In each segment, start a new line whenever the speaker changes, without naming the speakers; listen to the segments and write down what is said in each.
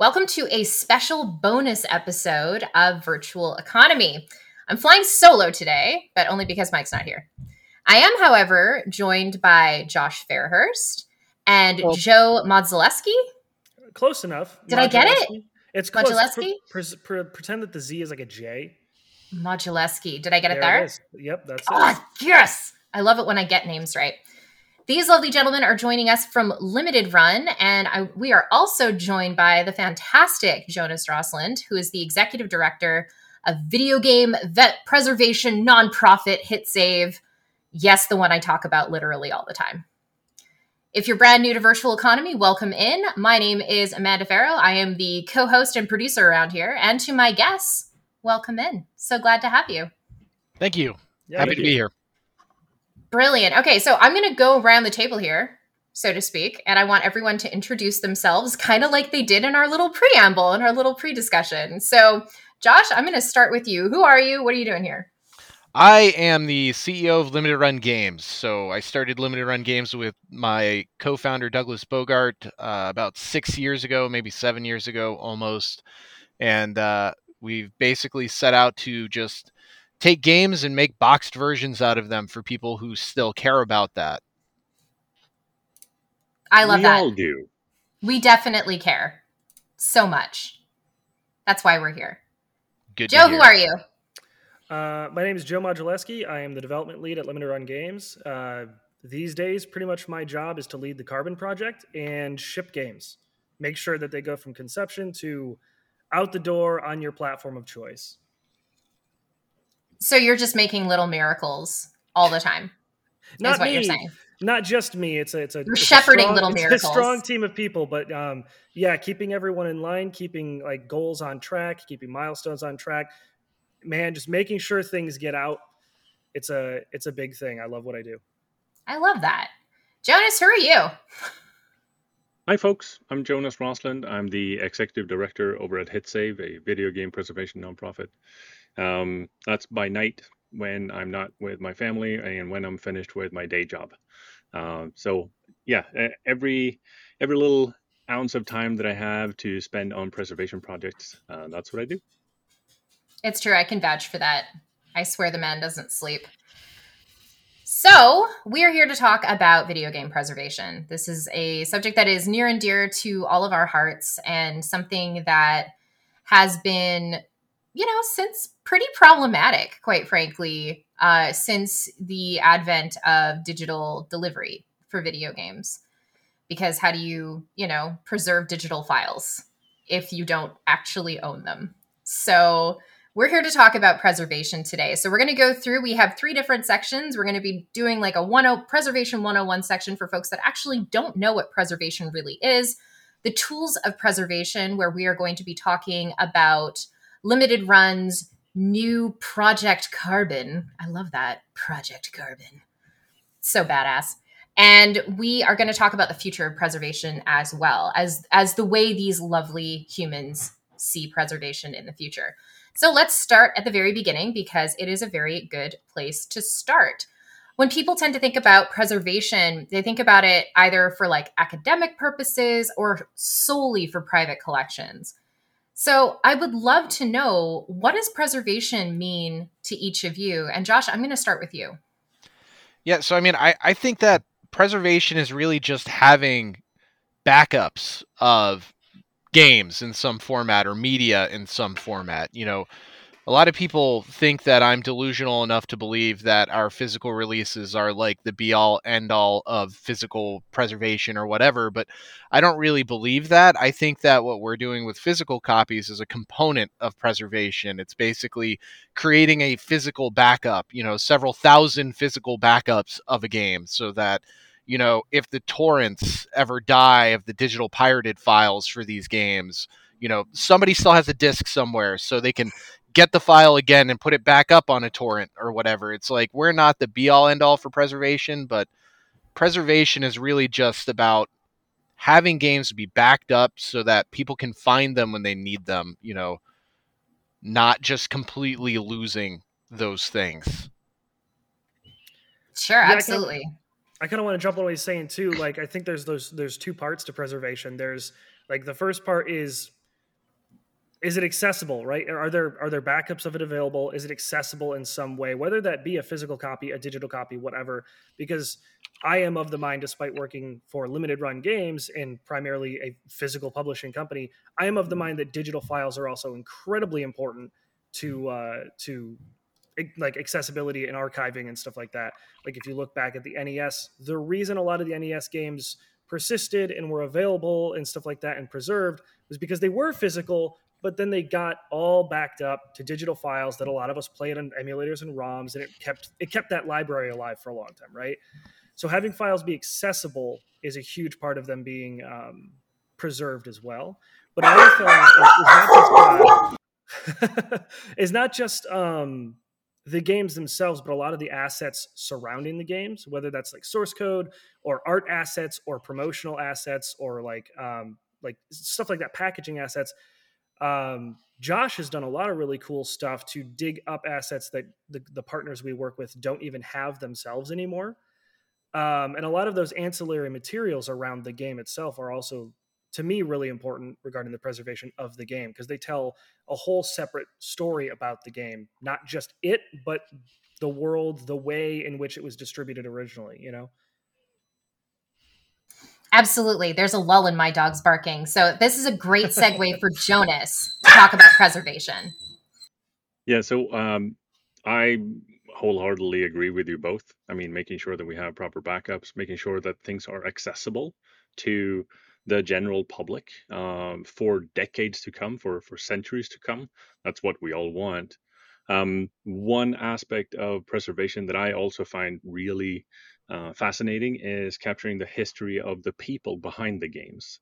Welcome to a special bonus episode of Virtual Economy. I'm flying solo today, but only because Mike's not here. I am, however, joined by Josh Fairhurst and well, Joe Modzeleski.
Close enough.
Did I get it?
It's close. Pre- pre- pretend that the Z is like a J.
Modzeleski. Did I get it there?
It yep, that's
oh, it. Ah, yes. I love it when I get names right. These lovely gentlemen are joining us from Limited Run, and I, we are also joined by the fantastic Jonas Rosland, who is the executive director of video game vet preservation nonprofit Hit Save. Yes, the one I talk about literally all the time. If you're brand new to Virtual Economy, welcome in. My name is Amanda Farrow. I am the co host and producer around here. And to my guests, welcome in. So glad to have you.
Thank you. Yeah, Happy to be here.
Brilliant. Okay, so I'm going to go around the table here, so to speak, and I want everyone to introduce themselves kind of like they did in our little preamble in our little pre-discussion. So, Josh, I'm going to start with you. Who are you? What are you doing here?
I am the CEO of Limited Run Games. So I started Limited Run Games with my co-founder Douglas Bogart uh, about six years ago, maybe seven years ago, almost, and uh, we've basically set out to just take games and make boxed versions out of them for people who still care about that.
I love
we
that.
We all do.
We definitely care so much. That's why we're here.
Good
Joe, who are you?
Uh, my name is Joe Modzeleski. I am the development lead at Limited Run Games. Uh, these days, pretty much my job is to lead the Carbon Project and ship games. Make sure that they go from conception to out the door on your platform of choice.
So you're just making little miracles all the time.
Not
is what
me.
you're saying.
Not just me. It's a it's a
you're shepherding
a strong,
little miracles.
a strong team of people, but um, yeah, keeping everyone in line, keeping like goals on track, keeping milestones on track. Man, just making sure things get out. It's a it's a big thing. I love what I do.
I love that. Jonas, who are you?
Hi, folks. I'm Jonas Rosland. I'm the executive director over at HitSave, a video game preservation nonprofit. Um, that's by night when I'm not with my family and when I'm finished with my day job. Uh, so yeah, every every little ounce of time that I have to spend on preservation projects, uh, that's what I do.
It's true. I can vouch for that. I swear the man doesn't sleep. So, we are here to talk about video game preservation. This is a subject that is near and dear to all of our hearts and something that has been you know, since pretty problematic, quite frankly, uh, since the advent of digital delivery for video games. Because how do you, you know, preserve digital files if you don't actually own them? So, we're here to talk about preservation today. So, we're going to go through, we have three different sections. We're going to be doing like a 10 preservation 101 section for folks that actually don't know what preservation really is, the tools of preservation, where we are going to be talking about limited runs, new Project Carbon. I love that. Project Carbon. So badass. And we are going to talk about the future of preservation as well as as the way these lovely humans see preservation in the future. So let's start at the very beginning because it is a very good place to start. When people tend to think about preservation, they think about it either for like academic purposes or solely for private collections. So I would love to know what does preservation mean to each of you? And Josh, I'm going to start with you.
Yeah, so I mean, I, I think that preservation is really just having backups of games in some format or media in some format. You know, a lot of people think that I'm delusional enough to believe that our physical releases are like the be all end all of physical preservation or whatever, but I don't really believe that. I think that what we're doing with physical copies is a component of preservation. It's basically creating a physical backup, you know, several thousand physical backups of a game so that you know, if the torrents ever die of the digital pirated files for these games, you know, somebody still has a disk somewhere so they can get the file again and put it back up on a torrent or whatever. It's like we're not the be all end all for preservation, but preservation is really just about having games be backed up so that people can find them when they need them, you know, not just completely losing those things.
Sure, yeah, absolutely.
I kind of want to jump on what he's saying too. Like, I think there's those there's two parts to preservation. There's like the first part is is it accessible right? Are there are there backups of it available? Is it accessible in some way whether that be a physical copy a digital copy whatever? Because i am of the mind despite working for limited run games and primarily a physical publishing company i am of the mind that digital files are also incredibly important to uh, to like accessibility and archiving and stuff like that. Like if you look back at the nes the reason a lot of the nes games persisted and were available and stuff like that and preserved was because they were physical but then they got all backed up to digital files that a lot of us played on emulators and ROMs, and it kept it kept that library alive for a long time, right? So having files be accessible is a huge part of them being um, preserved as well. But another thing is, is not just, uh, is not just um, the games themselves, but a lot of the assets surrounding the games, whether that's like source code or art assets or promotional assets or like um, like stuff like that, packaging assets um, Josh has done a lot of really cool stuff to dig up assets that the, the partners we work with don't even have themselves anymore. Um, and a lot of those ancillary materials around the game itself are also, to me, really important regarding the preservation of the game because they tell a whole separate story about the game, not just it, but the world, the way in which it was distributed originally, you know?
Absolutely. There's a lull in my dog's barking. So this is a great segue for Jonas to talk about preservation.
Yeah, so um, I wholeheartedly agree with you both. I mean, making sure that we have proper backups, making sure that things are accessible to the general public um, for decades to come, for for centuries to come. That's what we all want. Um, one aspect of preservation that I also find really uh, fascinating is capturing the history of the people behind the games.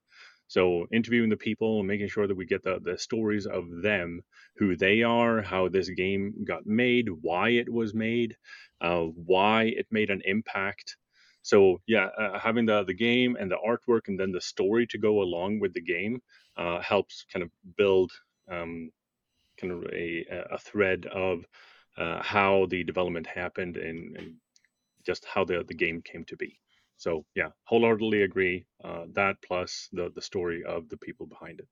So interviewing the people, making sure that we get the, the stories of them, who they are, how this game got made, why it was made, uh, why it made an impact. So yeah, uh, having the the game and the artwork and then the story to go along with the game uh, helps kind of build um, kind of a, a thread of uh, how the development happened and, and just how the, the game came to be. So yeah, wholeheartedly agree. Uh, that plus the the story of the people behind it.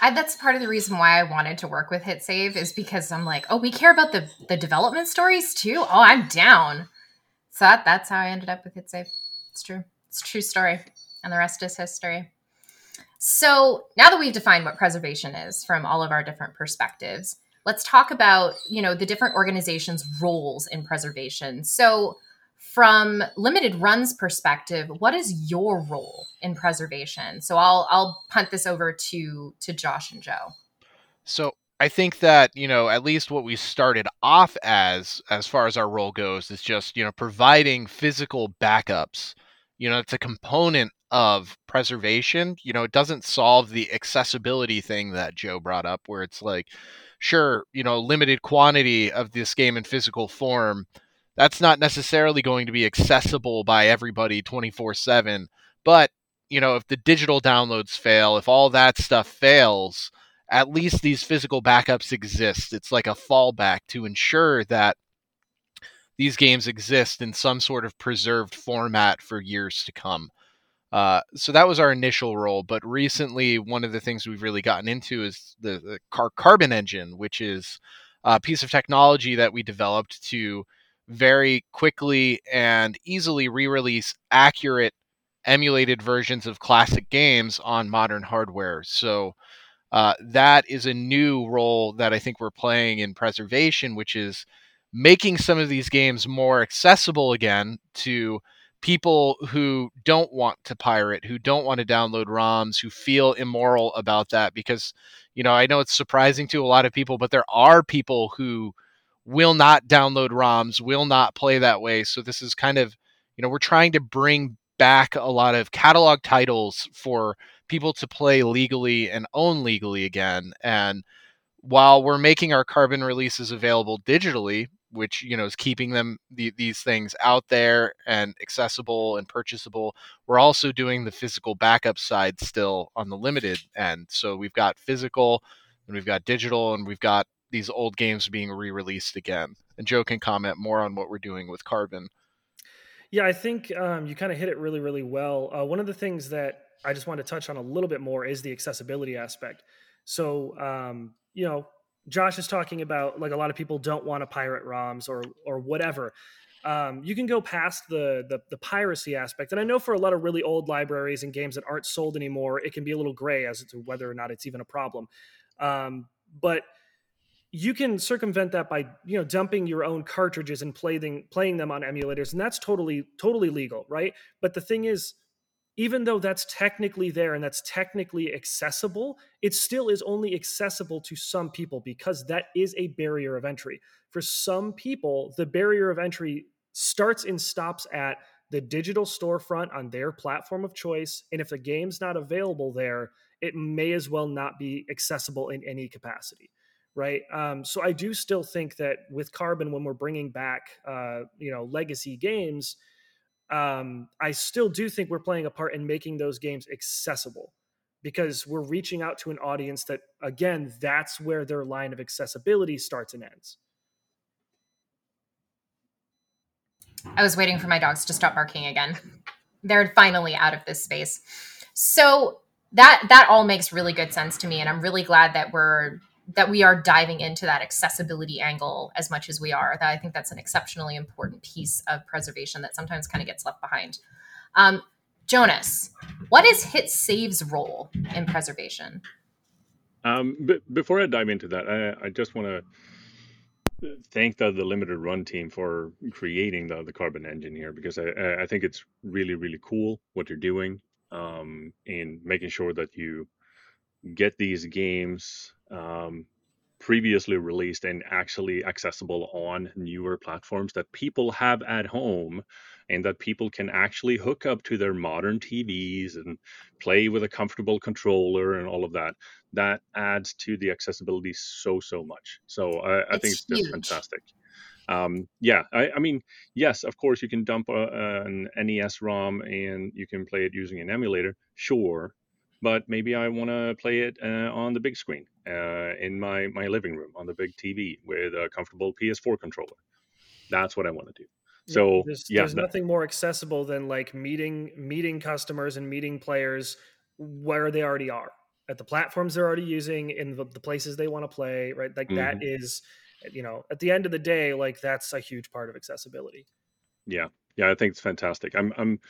I, that's part of the reason why I wanted to work with Hit Save is because I'm like, oh, we care about the the development stories too. Oh, I'm down. So that, that's how I ended up with Hit Save. It's true. It's true story, and the rest is history. So now that we've defined what preservation is from all of our different perspectives, let's talk about you know the different organizations roles in preservation. So from limited runs perspective what is your role in preservation? So i'll i'll punt this over to to josh and joe.
So i think that you know at least what we started off as as far as our role goes is just you know providing physical backups you know it's a component of preservation. You know it doesn't solve the accessibility thing that joe brought up where it's like sure, you know, limited quantity of this game in physical form, that's not necessarily going to be accessible by everybody 24 7. But, you know, if the digital downloads fail, if all that stuff fails, at least these physical backups exist. It's like a fallback to ensure that these games exist in some sort of preserved format for years to come. Uh, so that was our initial role. But recently, one of the things we've really gotten into is the, the car carbon engine, which is a piece of technology that we developed to very quickly and easily re-release accurate emulated versions of classic games on modern hardware. So uh, that is a new role that I think we're playing in preservation, which is making some of these games more accessible again to people who don't want to pirate, who don't want to download ROMs, who feel immoral about that because you know, I know it's surprising to a lot of people, but there are people who will not download ROMs, will not play that way. So this is kind of, you know, we're trying to bring back a lot of catalog titles for people to play legally and own legally again. And while we're making our carbon releases available digitally, which you know is keeping them the, these things out there and accessible and purchasable. We're also doing the physical backup side still on the limited end. So we've got physical and we've got digital and we've got these old games being re-released again. And joe can comment more on what we're doing with carbon.
Yeah i think um, you kind of hit it really really well. Uh, one of the things that i just want to touch on a little bit more is the accessibility aspect. So, um, you know, Josh is talking about like a lot of people don't want to pirate ROMs or or whatever. Um, you can go past the, the, the piracy aspect, and I know for a lot of really old libraries and games that aren't sold anymore, it can be a little gray as to whether or not it's even a problem. Um, but you can circumvent that by you know dumping your own cartridges and playing playing them on emulators, and that's totally totally legal, right? But the thing is, even though that's technically there and that's technically accessible, it still is only accessible to some people because that is a barrier of entry. For some people, the barrier of entry starts and stops at the digital storefront on their platform of choice. And if the game's not available there, it may as well not be accessible in any capacity. Right. Um, so I do still think that with Carbon, when we're bringing back, uh, you know, legacy games, um, I still do think we're playing a part in making those games accessible because we're reaching out to an audience that, again, that's where their line of accessibility starts and ends.
I was waiting for my dogs to stop barking again. They're finally out of this space. So that that all makes really good sense to me and I'm really glad that we're that we are diving into that accessibility angle as much as we are. That I think that's an exceptionally important piece of preservation that sometimes kind of gets left behind. Um, Jonas, what is Hit Save's role in preservation?
Um, before I dive into that, I, I just want to thank the, the limited run team for creating the, the carbon engine here because I, I think it's really really cool what you're doing um, in making sure that you get these games um, previously released and actually accessible on newer platforms that people have at home and that people can actually hook up to their modern TVs and play with a comfortable controller and all of that. That adds to the accessibility so, so much. So I, I think it's just fantastic. Um, yeah, I, I, mean, yes, of course, you can dump a, an NES ROM and you can play it using an emulator. Sure, but maybe I want to play it uh, on the big screen uh, in my my living room on the big TV with a comfortable PS4 controller. That's what I want to do. So
yeah, there's,
yeah,
there's nothing more accessible than like meeting meeting customers and meeting players where they already are at the platforms they're already using in the, the places they want to play. Right, like mm-hmm. that is, you know, at the end of the day, like that's a huge part of accessibility.
Yeah, yeah, I think it's fantastic. I'm I'm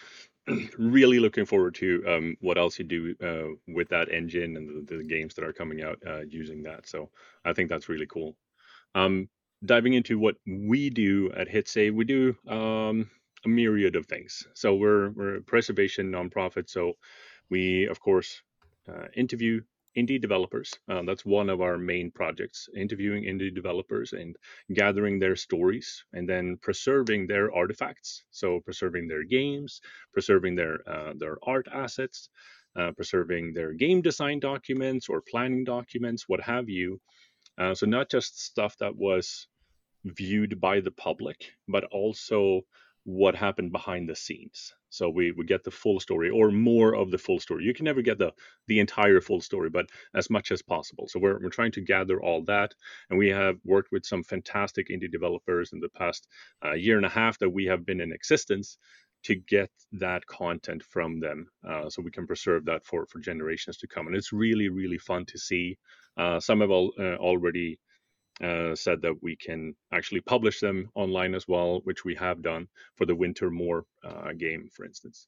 really looking forward to um, what else you do uh, with that engine and the, the, games that are coming out uh, using that. So I think that's really cool. Um, diving into what we do at HitSave, we do um, a myriad of things. So we're we're a preservation nonprofit. So we of course uh, interview indie developers. Uh, that's one of our main projects, interviewing indie developers and gathering their stories and then preserving their artifacts. So preserving their games, preserving their uh, their art assets, uh, preserving their game design documents or planning documents, what have you. Uh, so not just stuff that was viewed by the public, but also what happened behind the scenes. So we, we get the full story or more of the full story. You can never get the the entire full story, but as much as possible. So we're, we're trying to gather all that. And we have worked with some fantastic indie developers in the past uh, year and a half that we have been in existence to get that content from them uh, so we can preserve that for, for generations to come. And it's really, really fun to see. Uh, some have all, uh, already uh, said that we can actually publish them online as well, which we have done for the Wintermoor uh, game, for instance.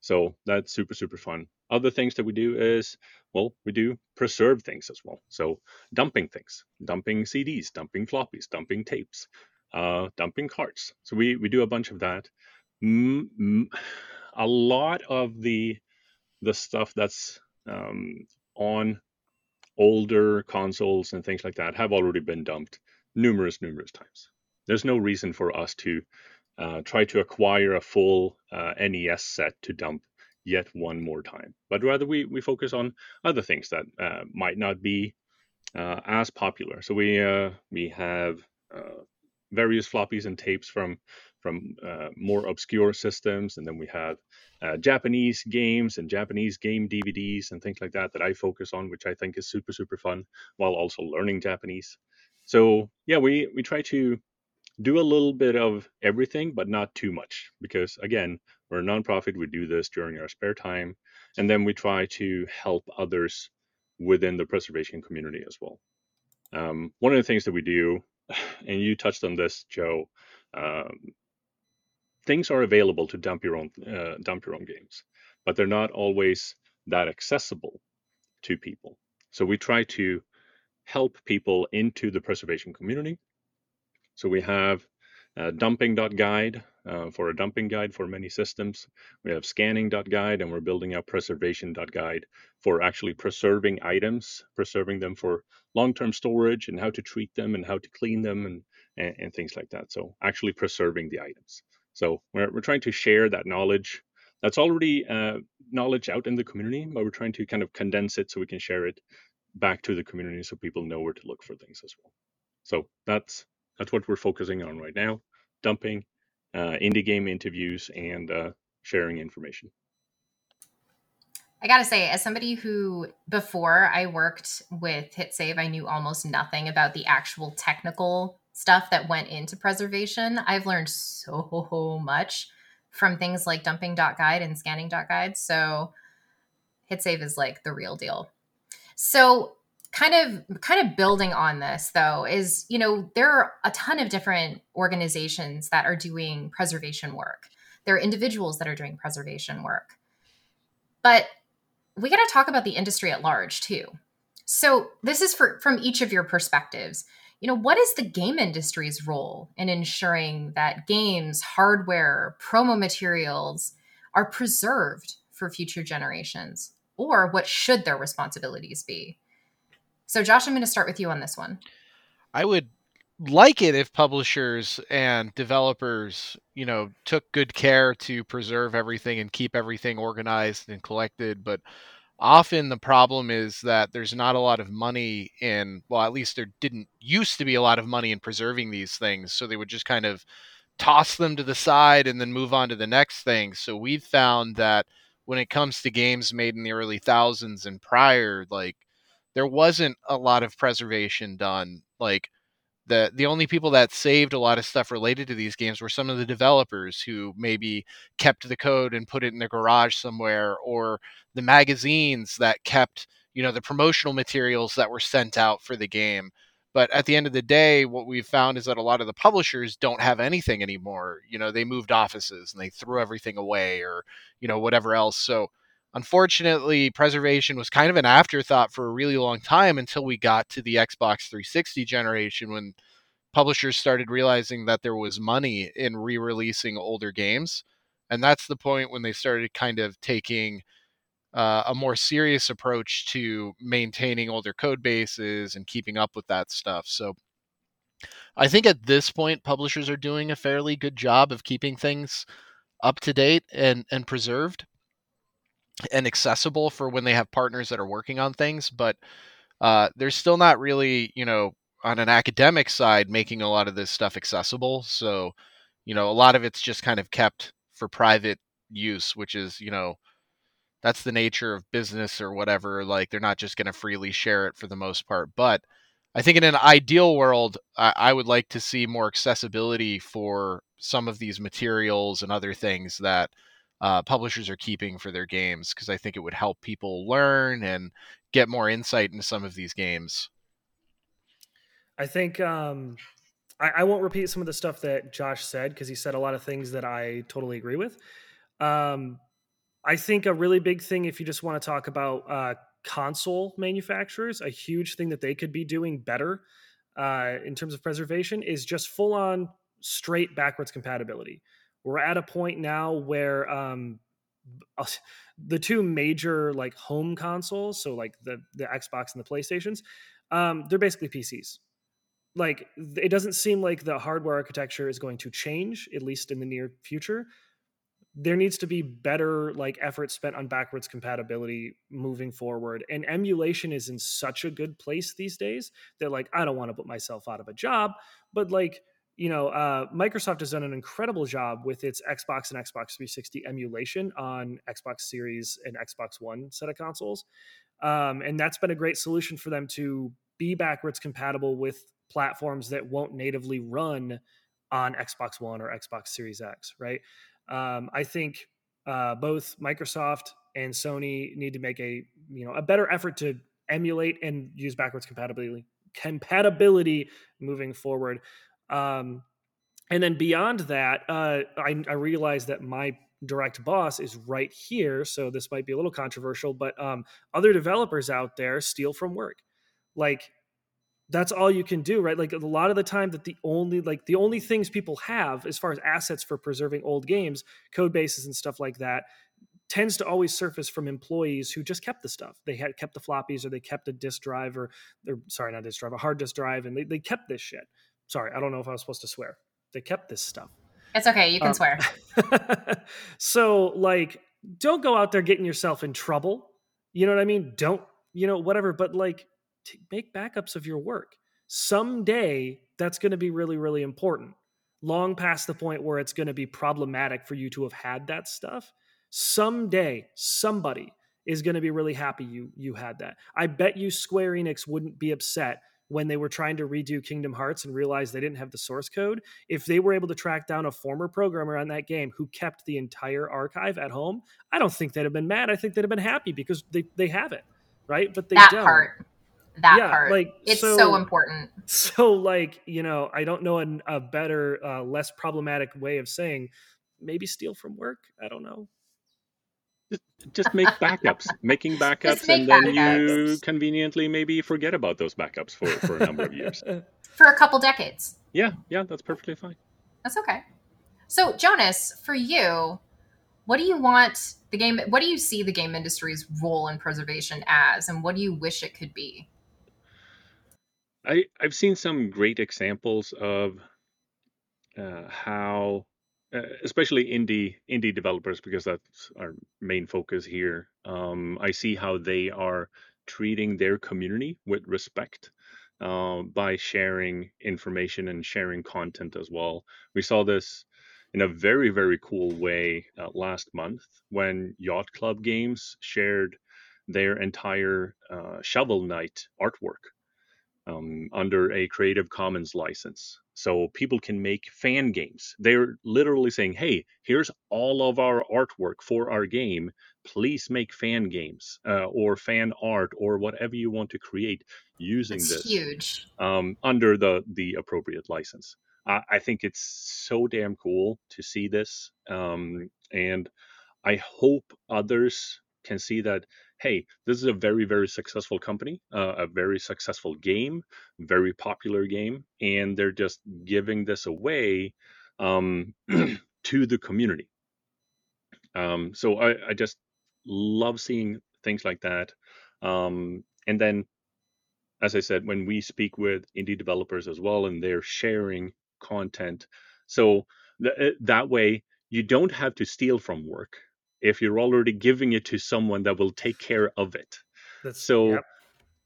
So that's super, super fun. Other things that we do is, well, we do preserve things as well. So dumping things, dumping CDs, dumping floppies, dumping tapes, uh, dumping carts. So we, we do a bunch of that. A lot of the the stuff that's um, on older consoles and things like that have already been dumped numerous, numerous times. There's no reason for us to uh, try to acquire a full uh, NES set to dump yet one more time, but rather we, we focus on other things that uh, might not be uh, as popular. So we uh, we have uh, various floppies and tapes from from uh, more obscure systems, and then we have uh, Japanese games and Japanese game DVDs and things like that that I focus on, which I think is super super fun, while also learning Japanese. So yeah, we we try to do a little bit of everything, but not too much, because again, we're a nonprofit. We do this during our spare time, and then we try to help others within the preservation community as well. Um, one of the things that we do, and you touched on this, Joe, um, things are available to dump your own uh, dump your own games, but they're not always that accessible to people. So we try to help people into the preservation community. So we have uh, dumping.guide uh, for a dumping guide for many systems. We have scanning.guide and we're building out preservation.guide for actually preserving items, preserving them for long-term storage and how to treat them and how to clean them and, and, and things like that. So actually preserving the items. So we're, we're trying to share that knowledge that's already uh, knowledge out in the community, but we're trying to kind of condense it so we can share it back to the community so people know where to look for things as well. So that's that's what we're focusing on right now: dumping, uh, indie game interviews, and uh, sharing information.
I gotta say, as somebody who before I worked with HitSave, I knew almost nothing about the actual technical stuff that went into preservation. I've learned so much from things like dumping dot dumping.guide and scanning dot scanning.guide. So HitSave is like the real deal. So kind of kind of building on this though is you know there are a ton of different organizations that are doing preservation work there are individuals that are doing preservation work but we got to talk about the industry at large too so this is for from each of your perspectives you know what is the game industry's role in ensuring that games hardware promo materials are preserved for future generations or what should their responsibilities be so, Josh, I'm going to start with you on this one.
I would like it if publishers and developers, you know, took good care to preserve everything and keep everything organized and collected, but often the problem is that there's not a lot of money in well at least there didn't used to be a lot of money in preserving these things so they would just kind of toss them to the side and then move on to the next thing so we've found that when it comes to games made in the early thousands and prior like there wasn't a lot of preservation done. Like the the only people that saved a lot of stuff related to these games were some of the developers who maybe kept the code and put it in their garage somewhere, or the magazines that kept you know the promotional materials that were sent out for the game. But at the end of the day, what we've found is that a lot of the publishers don't have anything anymore. You know, they moved offices and they threw everything away or, you know, whatever else. So Unfortunately, preservation was kind of an afterthought for a really long time until we got to the Xbox 360 generation when publishers started realizing that there was money in re releasing older games. And that's the point when they started kind of taking uh, a more serious approach to maintaining older code bases and keeping up with that stuff. So I think at this point, publishers are doing a fairly good job of keeping things up to date and, and preserved and accessible for when they have partners that are working on things, but uh, they're still not really, you know, on an academic side making a lot of this stuff accessible. So, you know, a lot of it's just kind of kept for private use, which is, you know, that's the nature of business or whatever. Like they're not just going to freely share it for the most part. But I think in an ideal world, I, I would like to see more accessibility for some of these materials and other things that uh, publishers are keeping for their games because I think it would help people learn and get more insight into some of these games.
I think um, I, I, won't repeat some of the stuff that Josh said because he said a lot of things that I totally agree with. Um, I think a really big thing, if you just want to talk about uh, console manufacturers, a huge thing that they could be doing better uh, in terms of preservation is just full on straight backwards compatibility we're at a point now where um, the two major like home consoles, so like the the Xbox and the PlayStations, um, they're basically PCs. Like it doesn't seem like the hardware architecture is going to change, at least in the near future. There needs to be better like effort spent on backwards compatibility moving forward. And emulation is in such a good place these days that like I don't want to put myself out of a job, but like you know, uh, Microsoft has done an incredible job with its Xbox and Xbox 360 emulation on Xbox Series and Xbox One set of consoles. Um, and that's been a great solution for them to be backwards compatible with platforms that won't natively run on Xbox One or Xbox Series X, right? Um, I think uh, both Microsoft and Sony need to make a you know a better effort to emulate and use backwards compatibility compatibility moving forward. Um, and then beyond that, uh, I, I realized that my direct boss is right here. So this might be a little controversial, but um, other developers out there steal from work. Like that's all you can do, right? Like a lot of the time that the only like the only things people have as far as assets for preserving old games, code bases and stuff like that, tends to always surface from employees who just kept the stuff. They had kept the floppies or they kept a disk drive or, they're sorry, not disk drive, a hard disk drive, and they, they kept this shit. Sorry, I don't know if I was supposed to swear. They kept this stuff.
It's okay, you can um, swear.
so like don't go out there getting yourself in trouble. You know what I mean? Don't, you know, whatever, but like t- make backups of your work. Someday that's going to be really, really important. Long past the point where it's going to be problematic for you to have had that stuff someday somebody is going to be really happy you you had that. I bet you Square Enix wouldn't be upset when they were trying to redo Kingdom Hearts and realized they didn't have the source code. If they were able to track down a former programmer on that game who kept the entire archive at home, I don't think they'd have been mad. I think they'd have been happy because they they have it, right? But they
that
don't.
part. That yeah, part, like it's so, so, important.
So, like you know, I don't know an, a better, uh, less problematic way of saying maybe steal from work. I don't know.
Just make backups. Making backups, make and then backups. you conveniently maybe forget about those backups for, for a number of years.
For a couple decades.
Yeah, yeah, that's perfectly fine.
That's okay. So, Jonas, for you, what do you want the game? What do you see the game industry's role in preservation as, and what do you wish it could be?
I I've seen some great examples of uh, how uh, especially indie indie developers because that's our main focus here. Um, I see how they are treating their community with respect uh, by sharing information and sharing content as well. We saw this in a very very cool way uh, last month when Yacht Club Games shared their entire uh, Shovel Knight artwork um, under a Creative Commons license. So people can make fan games. They're literally saying, hey, here's all of our artwork for our game. Please make fan games uh, or fan art or whatever you want to create using
That's
this.
huge.
Um, under the, the appropriate license. I, I, think it's so damn cool to see this. Um, and I hope others can see that hey, this is a very, very successful company, uh, a very successful game, very popular game, and they're just giving this away um, to the community. Um, so I, I, just love seeing things like that. Um, and then, as I said, when we speak with indie developers as well, and they're sharing content, so th- eh, that way you don't have to steal from work if you're already giving it to someone that will take care of it. That's, so, yep.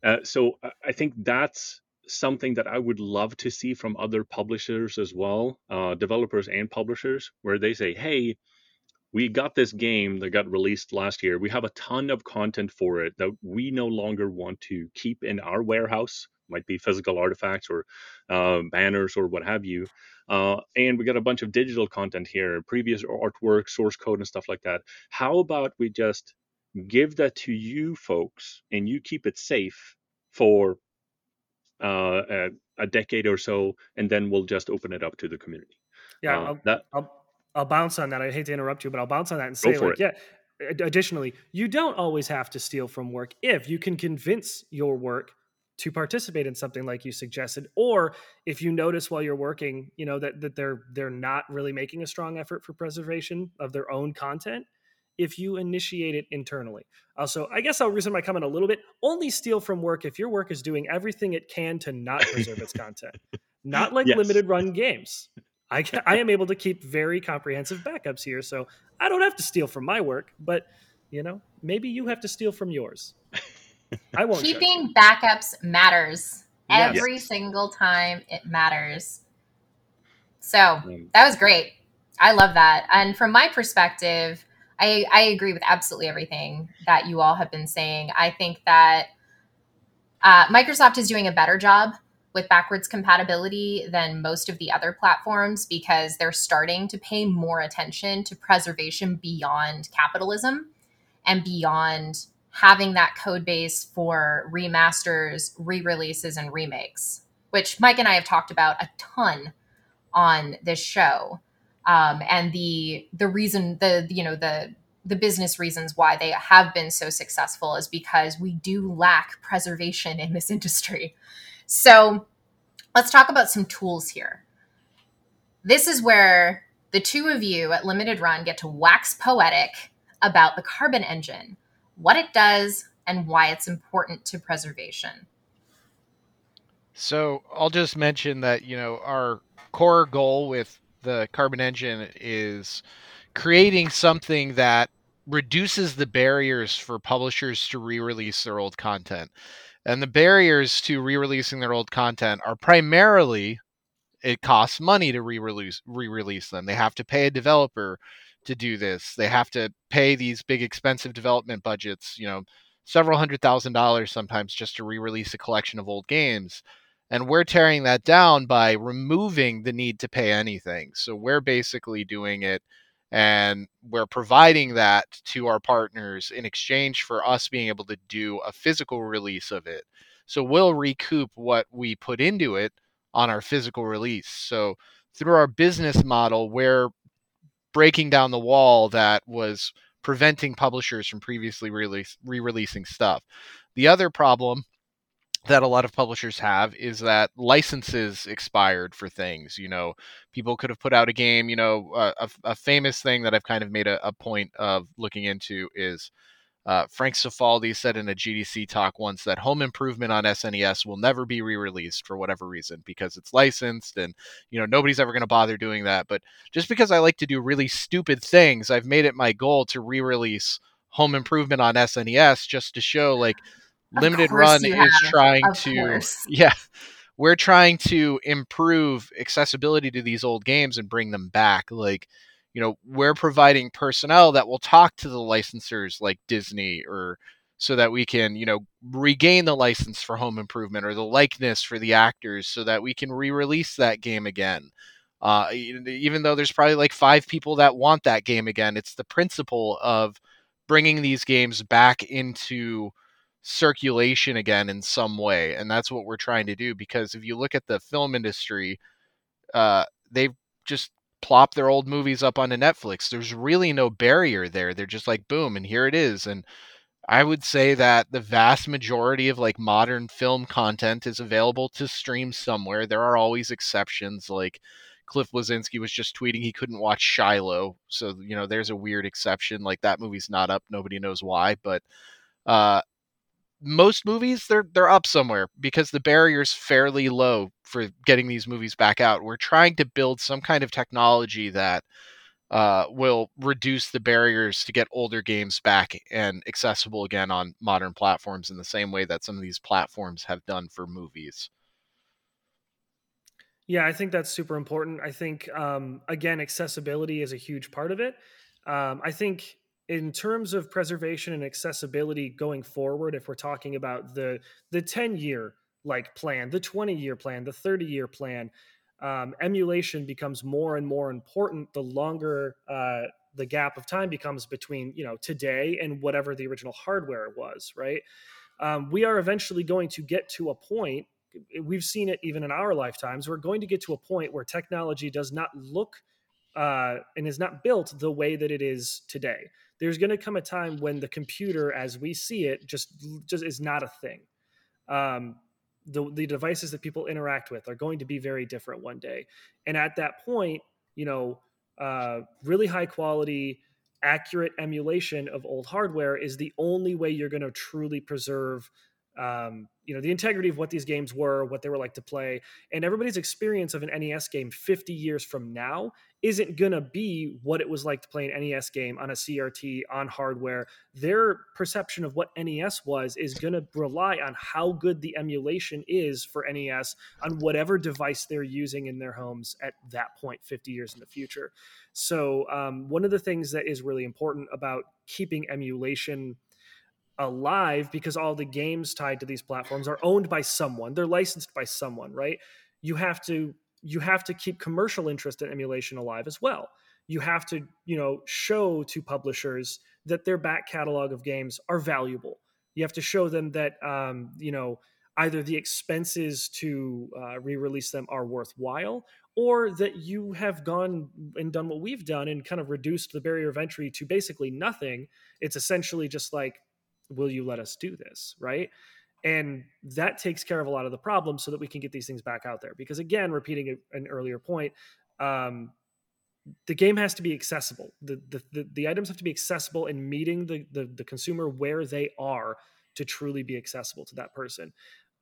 uh, so I think that's something that I would love to see from other publishers as well, uh, developers and publishers, where they say, "Hey, we got this game that got released last year. We have a ton of content for it that we no longer want to keep in our warehouse. Might be physical artifacts or uh, banners or what have you. Uh, and we got a bunch of digital content here, previous artwork, source code, and stuff like that. How about we just give that to you folks and you keep it safe for uh, a, a, decade or so, and then we'll just open it up to the community.
Yeah, uh, I'll, that, I'll, I'll bounce on that. I hate to interrupt you, but I'll bounce on that and say, like, it. yeah. Additionally, you don't always have to steal from work if you can convince your work to participate in something like you suggested or if you notice while you're working you know that, that they're they're not really making a strong effort for preservation of their own content if you initiate it internally. Also i guess i'll reason my comment a little bit. Only steal from work if your work is doing everything it can to not preserve its content. Not like yes. limited run games. I, I am able to keep very comprehensive backups here so i don't have to steal from my work but you know maybe you have to steal from yours
I won't. Keeping backups matters. Yes. Every single time it matters. So mm. that was great. I love that. And from my perspective, I, I agree with absolutely everything that you all have been saying. I think that uh, Microsoft is doing a better job with backwards compatibility than most of the other platforms because they're starting to pay more attention to preservation beyond capitalism and beyond having that code base for remasters, re-releases, and remakes, which Mike and I have talked about a ton on this show. Um, and the the reason the you know the the business reasons why they have been so successful is because we do lack preservation in this industry. So let's talk about some tools here. This is where the two of you at Limited Run get to wax poetic about the carbon engine, what it does, and why it's important to preservation.
So I'll just mention that, you know, our core goal with the carbon engine is creating something that reduces the barriers for publishers to re-release their old content. And the barriers to re-releasing their old content are primarily it costs money to re-release re-release them. They have to pay a developer to do this. They have to pay these big expensive development budgets, you know, several hundred thousand dollars sometimes just to re-release a collection of old games. And we're tearing that down by removing the need to pay anything. So we're basically doing it and we're providing that to our partners in exchange for us being able to do a physical release of it. So we'll recoup what we put into it on our physical release. So through our business model, we're breaking down the wall that was preventing publishers from previously release, re-releasing stuff. The other problem that a lot of publishers have is that licenses expired for things. You know, people could have put out a game. You know, uh, a, a famous thing that I've kind of made a, a point of looking into is uh, Frank Cifaldi said in a GDC talk once that Home Improvement on SNES will never be re-released for whatever reason because it's licensed and you know nobody's ever going to bother doing that. But just because I like to do really stupid things, I've made it my goal to re-release Home Improvement on SNES just to show like limited run is have. trying of to course. yeah we're trying to improve accessibility to these old games and bring them back like you know we're providing personnel that will talk to the licensors like disney or so that we can you know regain the license for home improvement or the likeness for the actors so that we can re-release that game again. Uh, even though there's probably like five people that want that game again it's the principle of bringing these games back into circulation again in some way and that's what we're trying to do because if you look at the film industry uh, they've just plopped their old movies up onto netflix. There's really no barrier there. They're just like boom and here it is. And i would say that the vast majority of like modern film content is available to stream somewhere. There are always exceptions like cliff bleszinski was just tweeting he couldn't watch shiloh so you know there's a weird exception like that movie's not up nobody knows why but uh most movies they're they're up somewhere because the barrier's fairly low for getting these movies back out. We're trying to build some kind of technology that uh, will reduce the barriers to get older games back and accessible again on modern platforms in the same way that some of these platforms have done for movies.
Yeah, I think that's super important. I think um, again, accessibility is a huge part of it. Um, I think in terms of preservation and accessibility going forward if we're talking about the the 10 year like plan the 20 year plan the 30 year plan um, emulation becomes more and more important the longer uh, the gap of time becomes between you know today and whatever the original hardware was right? Um, we are eventually going to get to a point we've seen it even in our lifetimes we're going to get to a point where technology does not look uh, and is not built the way that it is today. There's going to come a time when the computer as we see it just just is not a thing. Um, the, the devices that people interact with are going to be very different one day. And at that point you know uh, really high quality accurate emulation of old hardware is the only way you're going to truly preserve um, you know the integrity of what these games were what they were like to play and everybody's experience of an nes game 50 years from now isn't going to be what it was like to play an nes game on a crt on hardware. Their perception of what nes was is going to rely on how good the emulation is for nes on whatever device they're using in their homes at that point 50 years in the future. So um, one of the things that is really important about keeping emulation alive because all the games tied to these platforms are owned by someone. They're licensed by someone right? You have to you have to keep commercial interest in emulation alive as well. You have to you know show to publishers that their back catalog of games are valuable. You have to show them that um, you know either the expenses to uh, re-release them are worthwhile or that you have gone and done what we've done and kind of reduced the barrier of entry to basically nothing. It's essentially just like will you let us do this right? And that takes care of a lot of the problems so that we can get these things back out there. Because again repeating an earlier point um, the game has to be accessible. The, the, the, the, items have to be accessible and meeting the, the, the consumer where they are to truly be accessible to that person.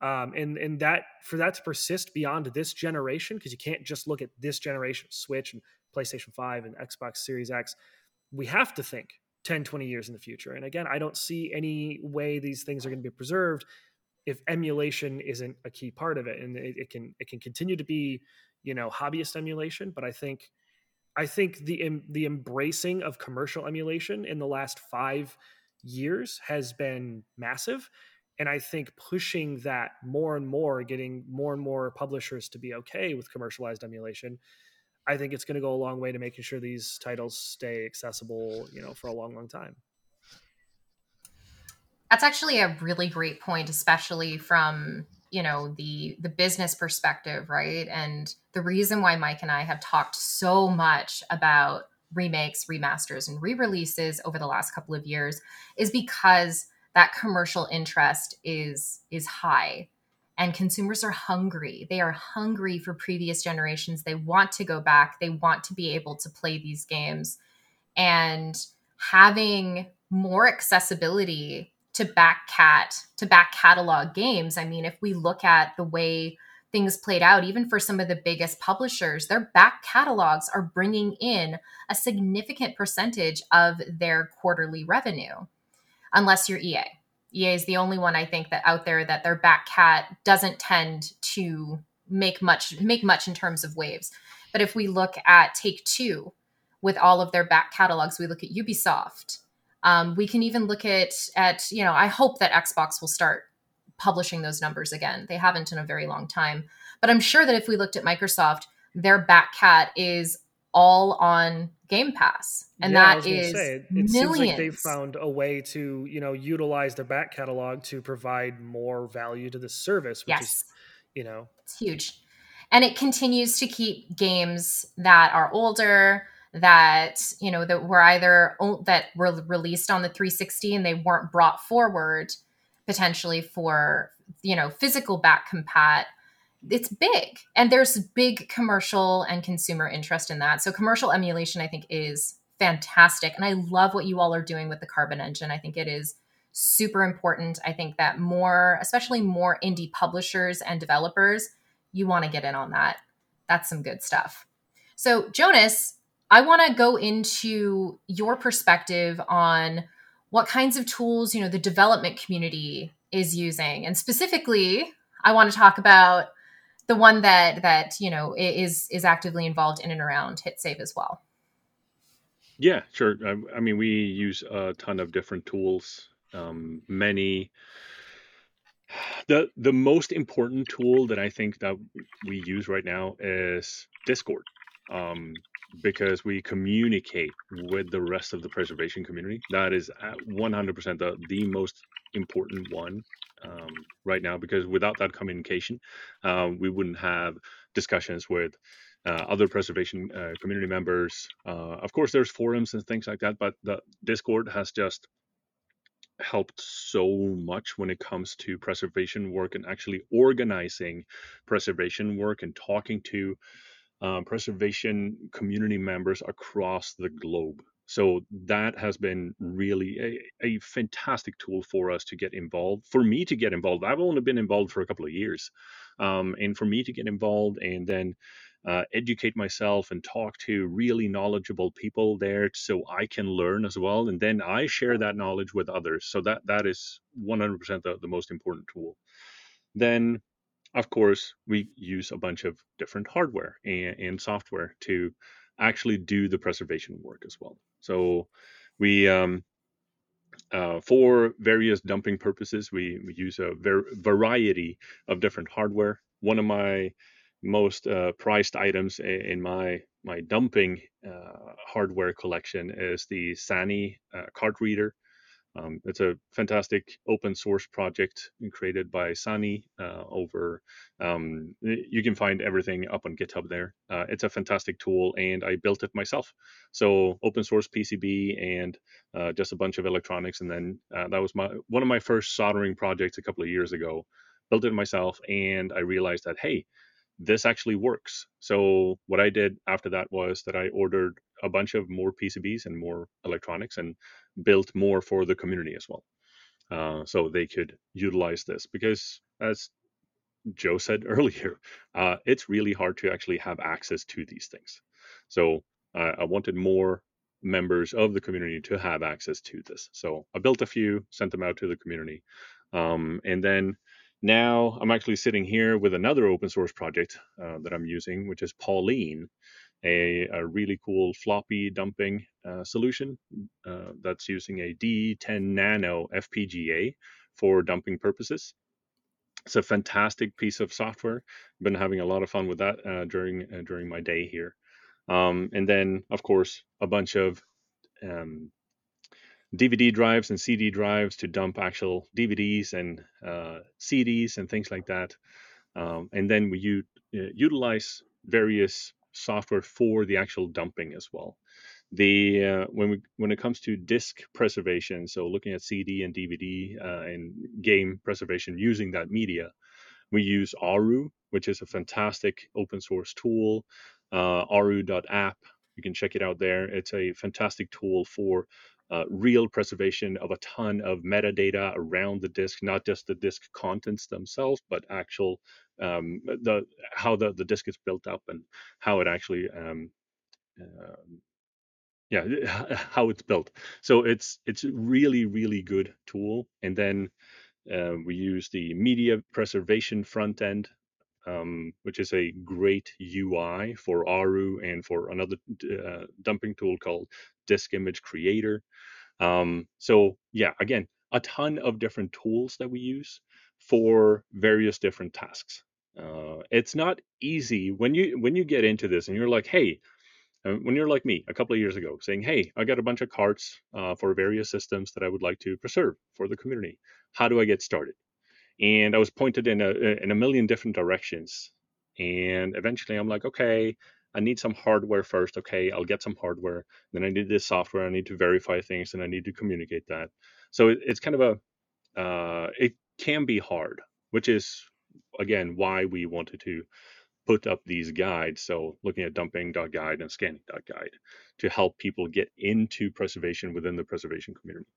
Um, and and that for that to persist beyond this generation because you can't just look at this generation switch and playstation 5 and xbox series x we have to think 10 20 years in the future. And again i don't see any way these things are going to be preserved if emulation isn't a key part of it. And it, it, can it can continue to be you know hobbyist emulation but i think i think the the embracing of commercial emulation in the last five years has been massive. And i think pushing that more and more getting more and more publishers to be okay with commercialized emulation i think it's going to go a long way to making sure these titles stay accessible you know for a long long time.
That's actually a really great point especially from you know the the business perspective right? And the reason why mike and i have talked so much about remakes remasters and re-releases over the last couple of years is because that commercial interest is is high and consumers are hungry. They are hungry for previous generations. They want to go back. They want to be able to play these games. And having more accessibility to back cat to back catalog games i mean if we look at the way things played out even for some of the biggest publishers their back catalogs are bringing in a significant percentage of their quarterly revenue unless you're EA. EA is the only one I think that out there that their back cat doesn't tend to make much make much in terms of waves. But if we look at Take Two with all of their back catalogs, we look at Ubisoft. Um, we can even look at at you know I hope that Xbox will start publishing those numbers again. They haven't in a very long time, but I'm sure that if we looked at Microsoft, their back cat is all on Game Pass, and yeah, that is say, it, it seems like
they've found a way to you know utilize their back catalog to provide more value to the service, which yes. is you know.
It's huge, and it continues to keep games that are older that you know that were either that were released on the 360 and they weren't brought forward potentially for you know physical back compat it's big and there's big commercial and consumer interest in that. So commercial emulation i think is fantastic and i love what you all are doing with the carbon engine. I think it is super important. I think that more especially more indie publishers and developers you want to get in on that. That's some good stuff. So jonas i want to go into your perspective on what kinds of tools you know the development community is using and specifically i want to talk about the one that that you know is is actively involved in and around hit save as well.
Yeah sure. I, I mean we use a ton of different tools. Um, many the the most important tool that i think that we use right now is discord. Um, because we communicate with the rest of the preservation community. That is 100% the, the most important one um, right now because without that communication, uh, we wouldn't have discussions with uh, other preservation uh, community members. Uh, of course, there's forums and things like that, but the Discord has just helped so much when it comes to preservation work and actually organizing preservation work and talking to um, preservation community members across the globe. So that has been really a, a, fantastic tool for us to get involved. For me to get involved, I've only been involved for a couple of years, um, and for me to get involved and then uh, educate myself and talk to really knowledgeable people there, so I can learn as well, and then I share that knowledge with others. So that that is 100% the, the most important tool. Then of course, we use a bunch of different hardware and, and software to actually do the preservation work as well. So we um, uh, for various dumping purposes, we, we use a ver- variety of different hardware. One of my most uh, prized items in my my dumping uh, hardware collection is the Sanni uh, card reader. Um, it's a fantastic open source project created by Sanni uh, over. Um, you can find everything up on GitHub there. Uh, it's a fantastic tool, and I built it myself. So open source PCB and uh, just a bunch of electronics, and then uh, that was my one of my first soldering projects a couple of years ago. Built it myself, and I realized that hey, this actually works. So what I did after that was that I ordered a bunch of more PCBs and more electronics and built more for the community as well. Uh, so they could utilize this because as Joe said earlier, uh, it's really hard to actually have access to these things. So uh, I wanted more members of the community to have access to this. So I built a few, sent them out to the community. Um, and then now I'm actually sitting here with another open source project uh, that I'm using, which is Pauline, a, a really cool floppy dumping uh, solution uh, that's using a DE10 Nano FPGA for dumping purposes. It's a fantastic piece of software. I've Been having a lot of fun with that uh, during uh, during my day here. Um, and then, of course, a bunch of um, DVD drives and CD drives to dump actual DVDs and uh, CDs and things like that. Um, and then we u- uh, utilize various software for the actual dumping as well. The uh, when we when it comes to disk preservation, so looking at CD and DVD uh, and game preservation using that media, we use Aaru, which is a fantastic open source tool. Uh, Aaru.app, you can check it out there. It's a fantastic tool for uh, real preservation of a ton of metadata around the disk, not just the disk contents themselves, but actual um, the how the, the disk is built up and how it actually um, uh, yeah how it's built. So it's it's really really good tool. And then uh, we use the media preservation front end um, which is a great UI for Aaru and for another uh, dumping tool called Disk Image Creator. Um, so yeah, again, a ton of different tools that we use for various different tasks. Uh, it's not easy when you when you get into this and you're like, hey, uh, when you're like me a couple of years ago, saying, hey, I got a bunch of carts uh, for various systems that I would like to preserve for the community. How do I get started? And I was pointed in a in a million different directions, and eventually I'm like, okay, I need some hardware first. Okay, I'll get some hardware. Then I need this software. I need to verify things, and I need to communicate that. So it, it's kind of a uh, it can be hard, which is again why we wanted to put up these guides. So looking at dumping.guide and scanning.guide to help people get into preservation within the preservation community.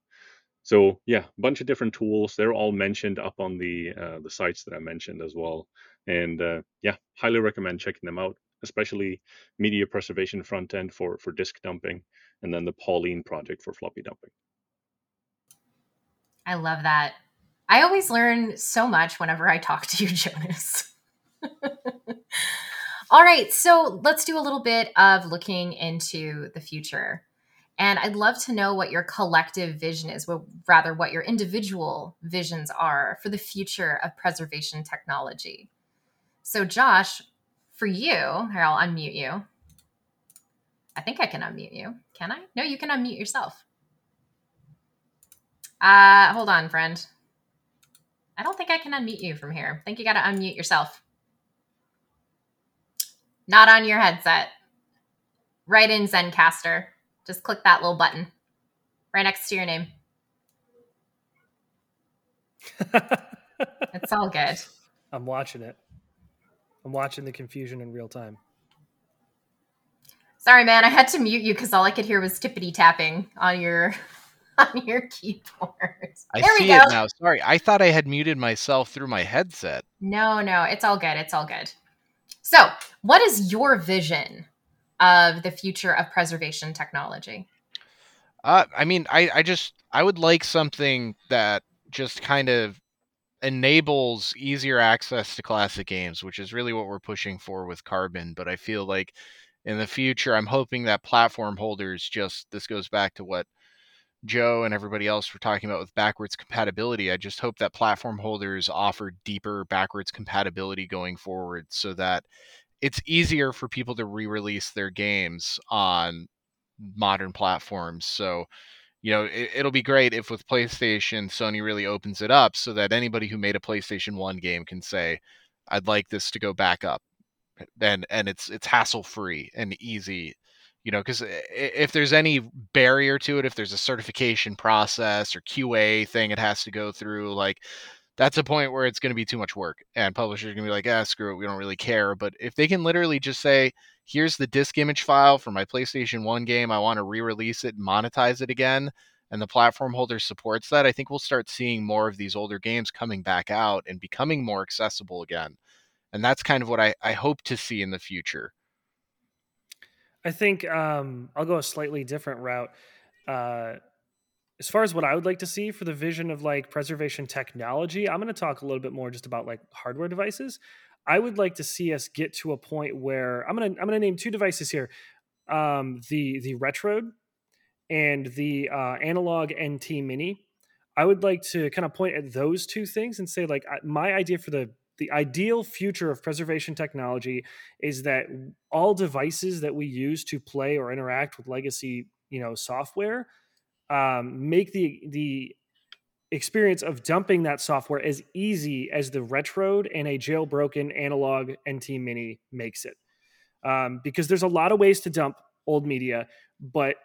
So yeah, a bunch of different tools. They're all mentioned up on the uh, the sites that I mentioned as well. And uh, yeah, highly recommend checking them out especially media preservation front end for, for disk dumping, and then the Pauline project for floppy dumping.
I love that. I always learn so much whenever I talk to you, Jonas. All right, so let's do a little bit of looking into the future. And I'd love to know what your collective vision is, well, rather, what your individual visions are for the future of preservation technology. So, Josh, for you, here, I'll unmute you. I think I can unmute you. Can I? No, you can unmute yourself. Uh, hold on, friend. I don't think I can unmute you from here. I think you got to unmute yourself. Not on your headset. Right in Zencastr. Just click that little button right next to your name. it's all good.
I'm watching it. I'm watching the confusion in real time.
Sorry, man. I had to mute you because all I could hear was tippity tapping on your on your keyboard.
I there see it now. Sorry, I thought I had muted myself through my headset.
No, no, it's all good. It's all good. So, what is your vision of the future of preservation technology?
Uh, I mean, I, I just I would like something that just kind of enables easier access to classic games, which is really what we're pushing for with Carbon. But I feel like in the future, I'm hoping that platform holders just this goes back to what Joe and everybody else were talking about with backwards compatibility. I just hope that platform holders offer deeper backwards compatibility going forward so that it's easier for people to re release their games on modern platforms. So you know, it, will be great if with PlayStation, Sony really opens it up so that anybody who made a PlayStation 1 game can say, I'd like this to go back up. And, and it's it's hassle free and easy you know because eh, eh, if there's any barrier to it if there's a certification process or qa thing it has to go through like that's a point where it's going to be too much work and publishers are going to be like ah screw it we don't really care but if they can literally just say here's the disk image file for my PlayStation 1 game. I want to re-release it and monetize it again. And the platform holder supports that. I think we'll start seeing more of these older games coming back out and becoming more accessible again. And that's kind of what I, I hope to see in the future.
I think um, I'll go a slightly different route. Uh, as far as what I would like to see for the vision of like preservation technology, I'm going to talk a little bit more just about like hardware devices. I would like to see us get to a point where I'm gonna I'm gonna name two devices here, um, the the Retrode and the uh, Analogue NT Mini. I would like to kind of point at those two things and say like my idea for the the ideal future of preservation technology is that all devices that we use to play or interact with legacy you know software um, make the the experience of dumping that software as easy as the Retrode and a jailbroken Analogue NT Mini makes it. Um, because there's a lot of ways to dump old media, but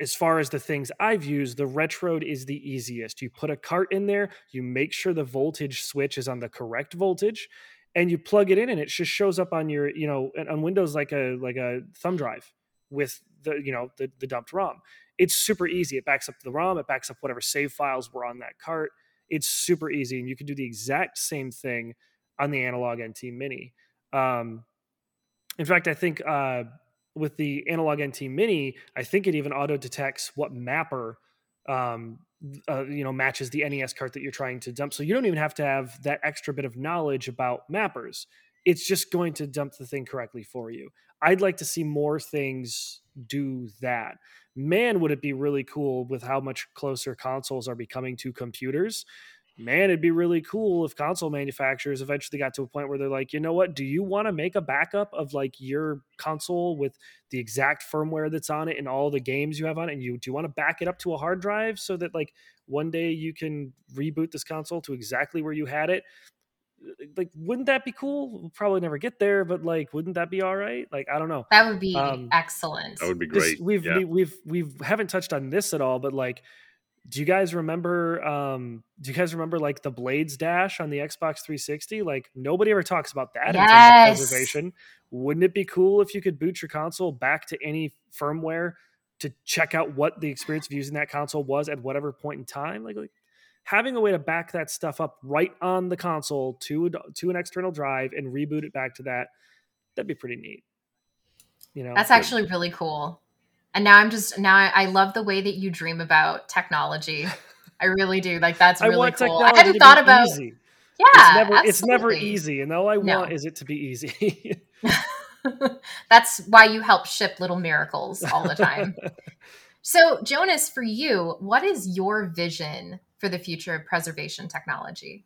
as far as the things I've used, the Retrode is the easiest. You put a cart in there, you make sure the voltage switch is on the correct voltage, and you plug it in, and it just shows up on your, you know, on Windows like a like a thumb drive with the, you know, the, the dumped ROM it's super easy. It backs up the ROM, it backs up whatever save files were on that cart. It's super easy, and you can do the exact same thing on the Analogue NT Mini. Um, in fact, I think uh, with the Analogue NT Mini, I think it even auto detects what mapper um, uh, you know matches the NES cart that you're trying to dump. So you don't even have to have that extra bit of knowledge about mappers. It's just going to dump the thing correctly for you. I'd like to see more things do that man, would it be really cool with how much closer consoles are becoming to computers. Man, it'd be really cool if console manufacturers eventually got to a point where they're like, you know what? Do you want to make a backup of like your console with the exact firmware that's on it and all the games you have on it? And you do you want to back it up to a hard drive so that like one day you can reboot this console to exactly where you had it? Like wouldn't that be cool? We'll probably never get there but like wouldn't that be all right? Like i don't know.
That would be um, excellent.
That would be great.
this, we've yeah. we, we've we've haven't touched on this at all but like do you guys remember um do you guys remember like the blades dash on the xbox 360 like nobody ever talks about that yes. in terms of preservation. Wouldn't it be cool if you could boot your console back to any firmware to check out what the experience of using that console was at whatever point in time? Like, like having a way to back that stuff up right on the console to to an external drive and reboot it back to that that'd be pretty neat
you know? That's actually really cool. And now i'm just now i, I love the way that you dream about technology. I really do. Like that's really I cool. I hadn't thought about easy. yeah
it's never, it's never easy and all i no. want is it to be easy.
That's why you help ship little miracles all the time. So jonas for you what is your vision for the future of preservation technology?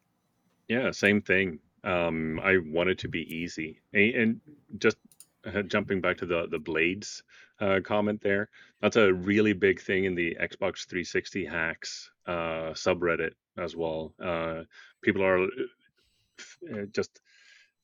Yeah, same thing. Um, I want it to be easy, and, and just uh, jumping back to the the blades uh, comment there. That's a really big thing in the Xbox 360 hacks uh, subreddit as well. Uh, people are uh, just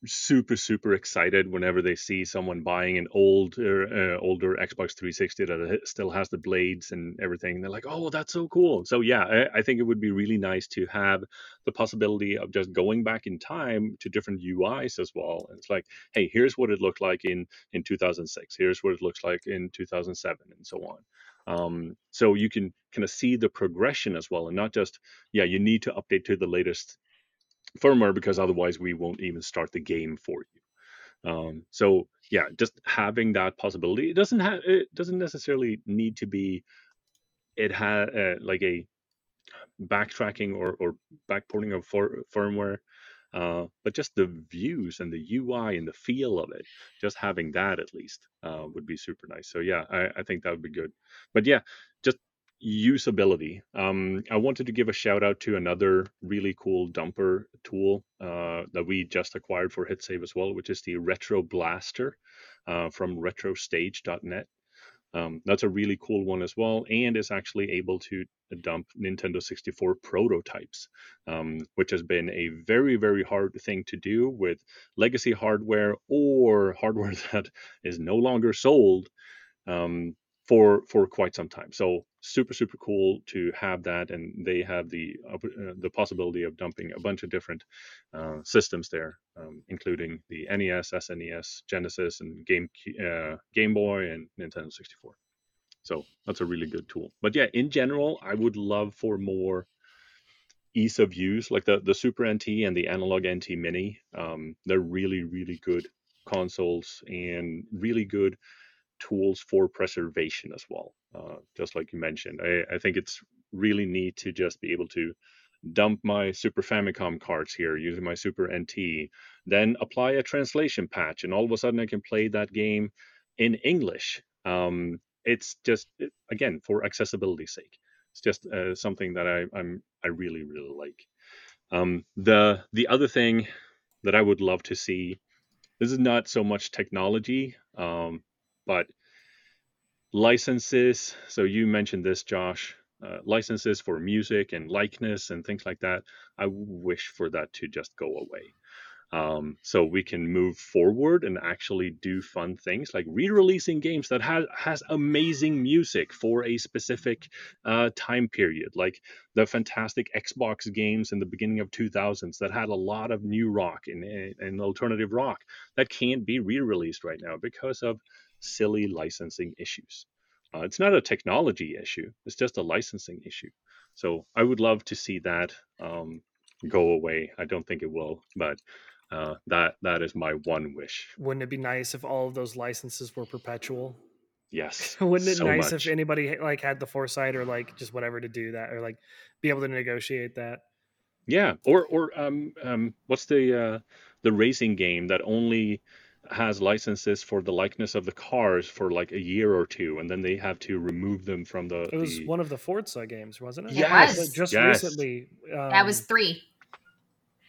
super super excited whenever they see someone buying an old uh, older Xbox 360 that still has the blades and everything. They're like, "Oh, that's so cool!" So yeah, I, I, think it would be really nice to have the possibility of just going back in time to different UIs as well. And it's like, hey, here's what it looked like in in 2006. Here's what it looks like in 2007, and so on. Um, so you can kind of see the progression as well, and not just yeah, you need to update to the latest firmware because otherwise we won't even start the game for you. Um, so yeah, just having that possibility. It doesn't have it doesn't necessarily need to be. It had uh, like a backtracking or or backporting of for, firmware. Uh, but just the views and the UI and the feel of it, just having that at least uh, would be super nice. So yeah, I, I think that would be good. But yeah, just usability. Um, I wanted to give a shout out to another really cool dumper tool uh, that we just acquired for HitSave as well, which is the Retro Blaster uh, from retrostage.net. Um, that's a really cool one as well, and is actually able to dump Nintendo 64 prototypes, um, which has been a very, very hard thing to do with legacy hardware or hardware that is no longer sold um, for for quite some time. So super super cool to have that, and they have the uh, the possibility of dumping a bunch of different uh, systems there, um, including the NES, SNES, Genesis, and Game uh, Game Boy and Nintendo 64. So that's a really good tool. But yeah, in general, I would love for more ease of use, like the the Super NT and the Analogue NT Mini. Um, they're really really good consoles and really good tools for preservation as well. Uh, just like you mentioned, I, I think it's really neat to just be able to dump my Super Famicom cards here using my Super NT, then apply a translation patch, and all of a sudden I can play that game in English. Um, it's just again for accessibility's sake. It's just uh, something that I, I'm I really really like. Um, the the other thing that I would love to see, this is not so much technology, um, but licenses. So you mentioned this, Josh. Uh, licenses for music and likeness and things like that. I wish for that to just go away. Um, so we can move forward and actually do fun things like re-releasing games that has has amazing music for a specific uh, time period, like the fantastic Xbox games in the beginning of 2000s that had a lot of new rock and, and alternative rock that can't be re-released right now because of silly licensing issues. Uh, it's not a technology issue; it's just a licensing issue. So I would love to see that um, go away. I don't think it will, but uh, that that is my one wish.
Wouldn't it be nice if all of those licenses were perpetual?
Yes.
Wouldn't it
so
nice
much.
if anybody like had the foresight or like just whatever to do that or like be able to negotiate that?
Yeah. Or or um um what's the uh the racing game that only has licenses for the likeness of the cars for like a year or two, and then they have to remove them from the.
It was
the...
one of the Forza games, wasn't it?
It Yes. was.
Just
Yes.
recently. Um,
that was three.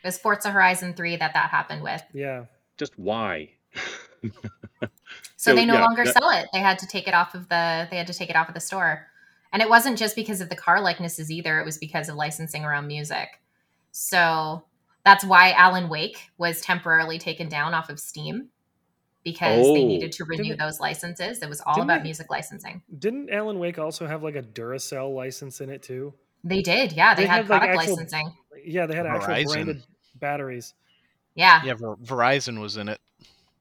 It was Forza Horizon 3 that that happened with.
yeah.
Just why?
So,
So,
they no
yeah,
longer
that-
sell it. They had to take it off of the they had to take it off of the store. And it wasn't just because of the car likenesses either, it was because of licensing around music. So that's why Alan Wake was temporarily taken down off of Steam because they
Oh.
needed to renew
Didn't-
those licenses. It was all about
they-
music licensing.
Didn't Alan Wake also have like a Duracell license in it too?
They did, yeah. They,
They
had
had, like,
product
actual-
licensing.
Yeah, they had actual
Verizon.
branded batteries.
Yeah,
Yeah, Ver- Verizon was in it.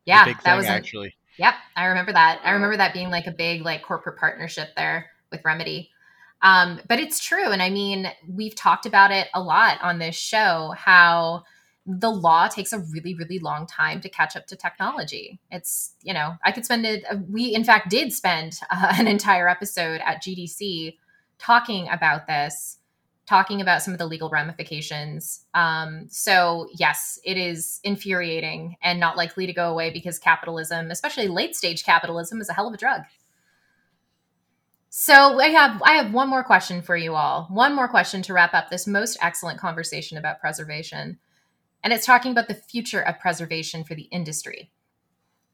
yeah.
big
that
thing
was an-
actually.
Yep, I remember that. I remember that being like a big like corporate partnership there with Remedy. Um, but it's true, and I mean, we've talked about it a lot on this show. How the law takes a really, really long time to catch up to technology. It's you know, I could spend it. We in fact did spend uh, an entire episode at GDC talking about this talking about some of the legal ramifications. Um, so, yes, it is infuriating and not likely to go away because capitalism, especially late stage capitalism, is a hell of a drug. So, I have I have one more question for you all. One more question to wrap up this most excellent conversation about preservation. And it's talking about the future of preservation for the industry.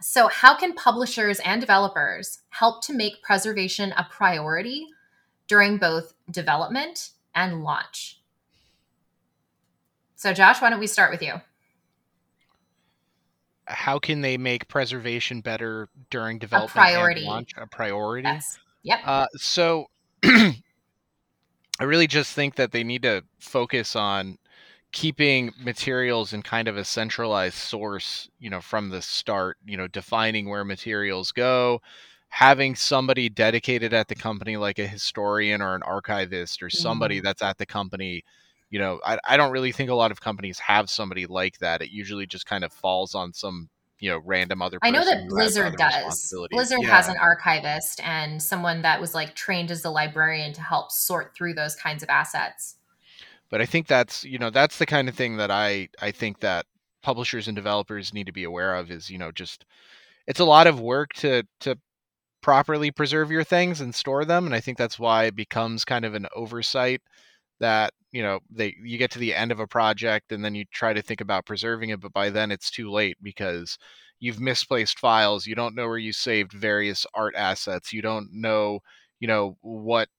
So, how can publishers and developers help to make preservation a priority during both development and launch. So, Josh, why don't we start with you?
How can they make preservation better during development
priority.
and launch? A priority.
Yes. Yep.
Uh, so I really just think that they need to focus on keeping materials in kind of a centralized source, you know, from the start, you know, defining where materials go, having somebody dedicated at the company like a historian or an archivist or somebody
Mm-hmm.
that's at the company. You know, I, I don't really think a lot of companies have somebody like that. It usually just kind of falls on some, you know, random other
I know that Blizzard does. Blizzard
Yeah.
has an archivist and someone that was like trained as a librarian to help sort through those kinds of assets.
But i think that's you know that's the kind of thing that i i think that publishers and developers need to be aware of is you know just it's a lot of work to to properly preserve your things and store them and i think that's why it becomes kind of an oversight that you know they you get to the end of a project and then you try to think about preserving it but by then it's too late because you've misplaced files you don't know where you saved various art assets you don't know you know what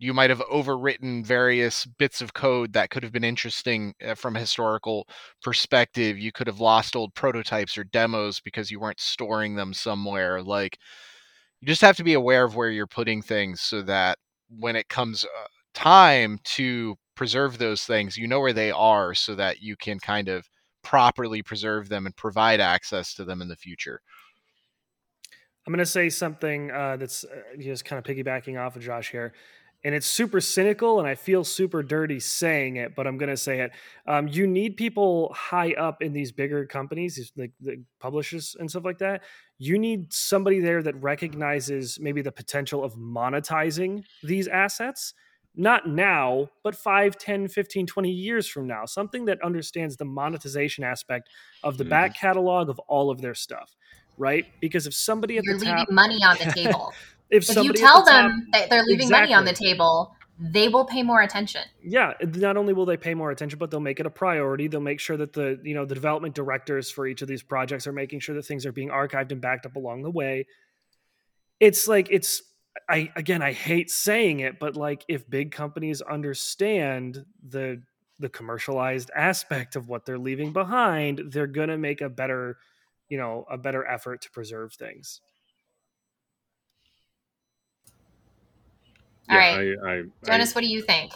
you might have overwritten various bits of code that could have been interesting uh, from a historical perspective. You could have lost old prototypes or demos because you weren't storing them somewhere. Like you just have to be aware of where you're putting things so that when it comes uh, time to preserve those things you know where they are so that you can kind of properly preserve them and provide access to them in the future.
I'm going to say something uh, that's uh, just kind of piggybacking off of josh here and it's super cynical and i feel super dirty saying it but i'm going to say it. Um, you need people high up in these bigger companies like the publishers and stuff like that. You need somebody there that recognizes maybe the potential of monetizing these assets not now but 5 10 15 20 years from now something that understands the monetization aspect of the mm-hmm. back catalog of all of their stuff right? Because if somebody at
You're
the
leaving
top
money on the table if, if you tell the them top, that they're leaving exactly. money on the table, they will pay more attention.
Yeah, not only will they pay more attention, but they'll make it a priority. They'll make sure that the you know the development directors for each of these projects are making sure that things are being archived and backed up along the way. It's like it's I again I hate saying it, but like if big companies understand the the commercialized aspect of what they're leaving behind, they're gonna make a better, you know, a better effort to preserve things.
Yeah, right, I, I, Jonas, I, what do you think?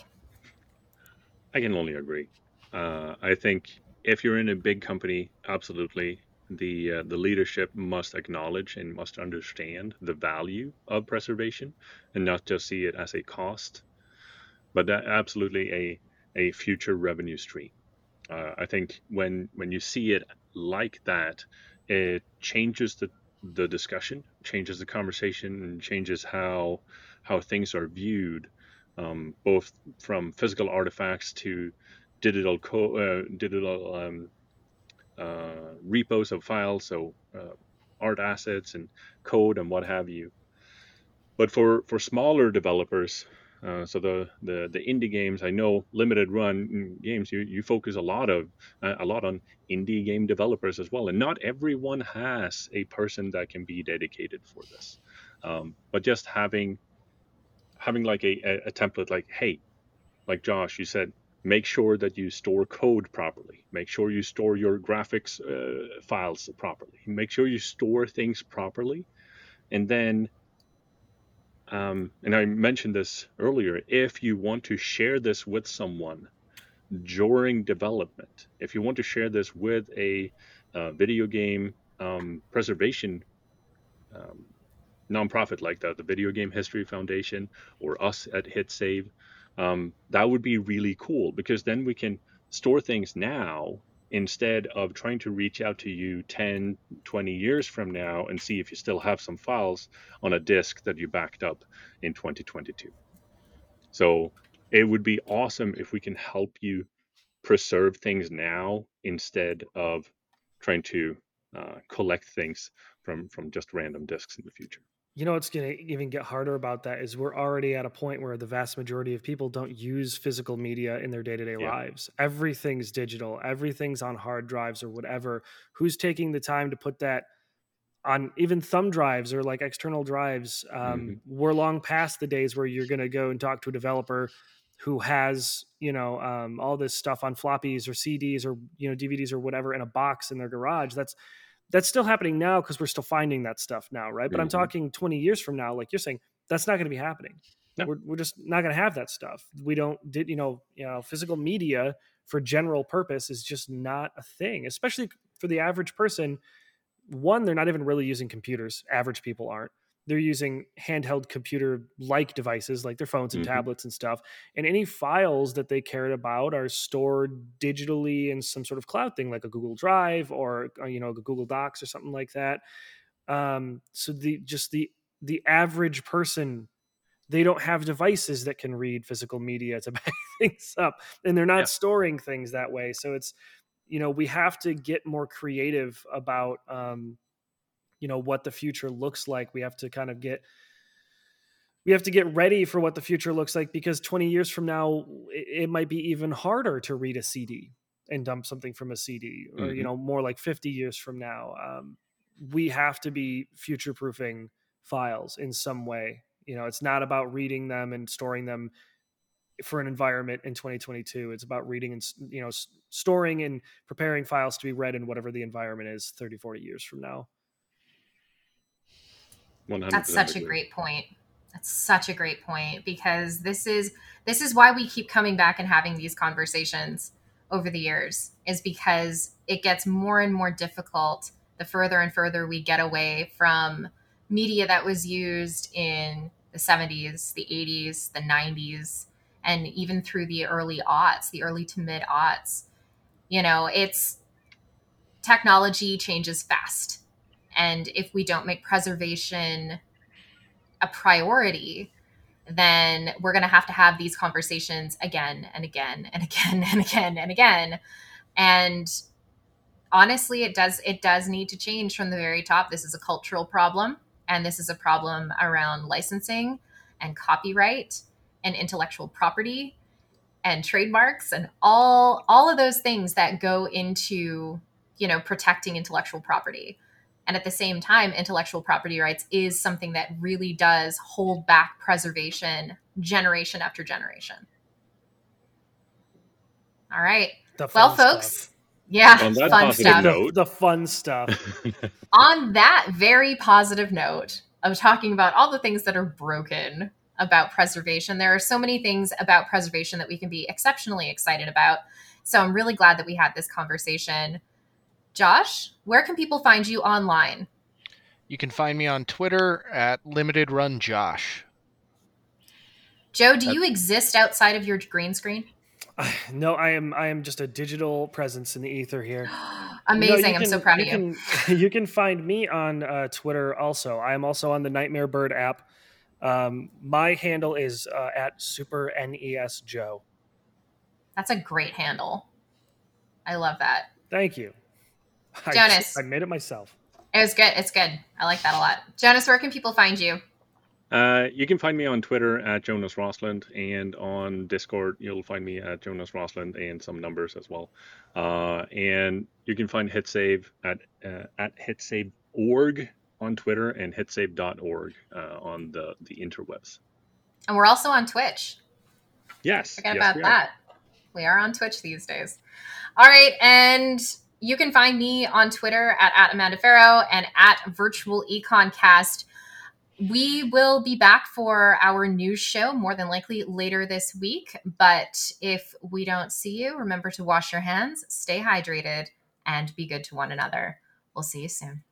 I can only agree. Uh, I think if you're in a big company, absolutely, the uh, the leadership must acknowledge and must understand the value of preservation, and not just see it as a cost, but absolutely a a future revenue stream. Uh, I think when when you see it like that, it changes the the discussion, changes the conversation, and changes how how things are viewed, um, both from physical artifacts to digital co- uh, digital um, uh, repos of files, so uh, art assets and code and what have you. But for for smaller developers, uh, so the, the the indie games, I know limited run games, you, you focus a lot of uh, a lot on indie game developers as well, and not everyone has a person that can be dedicated for this. Um, but just having having like a, a, template like, hey, like Josh, you said, make sure that you store code properly. Make sure you store your graphics uh, files properly. Make sure you store things properly. And then, um, and I mentioned this earlier, if you want to share this with someone during development, if you want to share this with a uh, video game um, preservation um, nonprofit like that, the Video Game History Foundation or us at HitSave, um, that would be really cool because then we can store things now instead of trying to reach out to you 10, 20 years from now and see if you still have some files on a disk that you backed up in 2022. So it would be awesome if we can help you preserve things now instead of trying to uh, collect things from from just random disks in the future
you know what's going to even get harder about that is we're already at a point where the vast majority of people don't use physical media in their day-to-day yeah. lives. Everything's digital. Everything's on hard drives or whatever. Who's taking the time to put that on? Even thumb drives or like external drives um, mm-hmm. we're long past the days where you're going to go and talk to a developer who has you know um, all this stuff on floppies or cds or you know dvds or whatever in a box in their garage. That's that's still happening now because we're still finding that stuff now, right? But mm-hmm. I'm talking 20 years from now, like you're saying, that's not going to be happening. No. We're, we're just not going to have that stuff. We don't did you know you know physical media for general purpose is just not a thing, especially for the average person. One, they're not even really using computers. Average people aren't they're using handheld computer like devices like their phones and mm-hmm. tablets and stuff and any files that they cared about are stored digitally in some sort of cloud thing like a google drive or uh, you know google docs or something like that um, so the just the the average person they don't have devices that can read physical media to back things up and they're not yeah. storing things that way so it's you know we have to get more creative about um, you know what the future looks like we have to kind of get we have to get ready for what the future looks like because 20 years from now it, might be even harder to read a cd and dump something from a CD, or
Mhm.
you know, more like 50 years from now. Um, we have to be future proofing files in some way. You know, it's not about reading them and storing them for an environment in 2022. It's about reading and you know storing and preparing files to be read in whatever the environment is 30, 40 years from now.
100%
That's such a great point. That's such a great point because this is this is why we keep coming back and having these conversations over the years is because it gets more and more difficult the further and further we get away from media that was used in the 70s, the 80s, the 90s, and even through the early aughts, the early to mid aughts. You know, it's technology changes fast. And if we don't make preservation a priority, then we're going to have to have these conversations again and again and again and again and again. And honestly, it does it does need to change from the very top. This is a cultural problem, and this is a problem around licensing and copyright and intellectual property and trademarks and all all of those things that go into you know protecting intellectual property and at the same time intellectual property rights is something that really does hold back preservation generation after generation all right
The
well folks
stuff.
yeah
On
fun stuff
note.
the fun stuff.
on that very positive note of talking about all the things that are broken about preservation, there are so many things about preservation that we can be exceptionally excited about. So I'm really glad that we had this conversation. Josh, where can people find you online?
You can find me on Twitter at Limited Run Josh.
Joe, do you exist outside of your green screen?
no, I am I am just a digital presence in the ether here. No,
Amazing.
you
I'm so
can-
proud of you.
Can, you can find me on uh, Twitter also. I am also on the Nightmare Bird app. Um, my handle is uh, at Super NES Joe.
That's a great handle. I love that.
Thank you. I-
Jonas.
I, made it myself.
It was good. It's good. I like that a lot. Jonas, where can people find you?
Uh, you can find me on Twitter at Jonas Rosland, and on Discord you'll find me at Jonas Rosland and some numbers as well. Uh, and you can find HitSave at uh, at hitsave.org on Twitter and hitsave.org uh, on the the interwebs.
And we're also on Twitch.
Yes,
Forget
yes,
about
we
that. We are on Twitch these days. All right, and you can find me on Twitter at, at Amanda Farough and at Virtual Econcast. We will be back for our news show more than likely later this week. But if we don't see you, remember to wash your hands, stay hydrated, and be good to one another. We'll see you soon.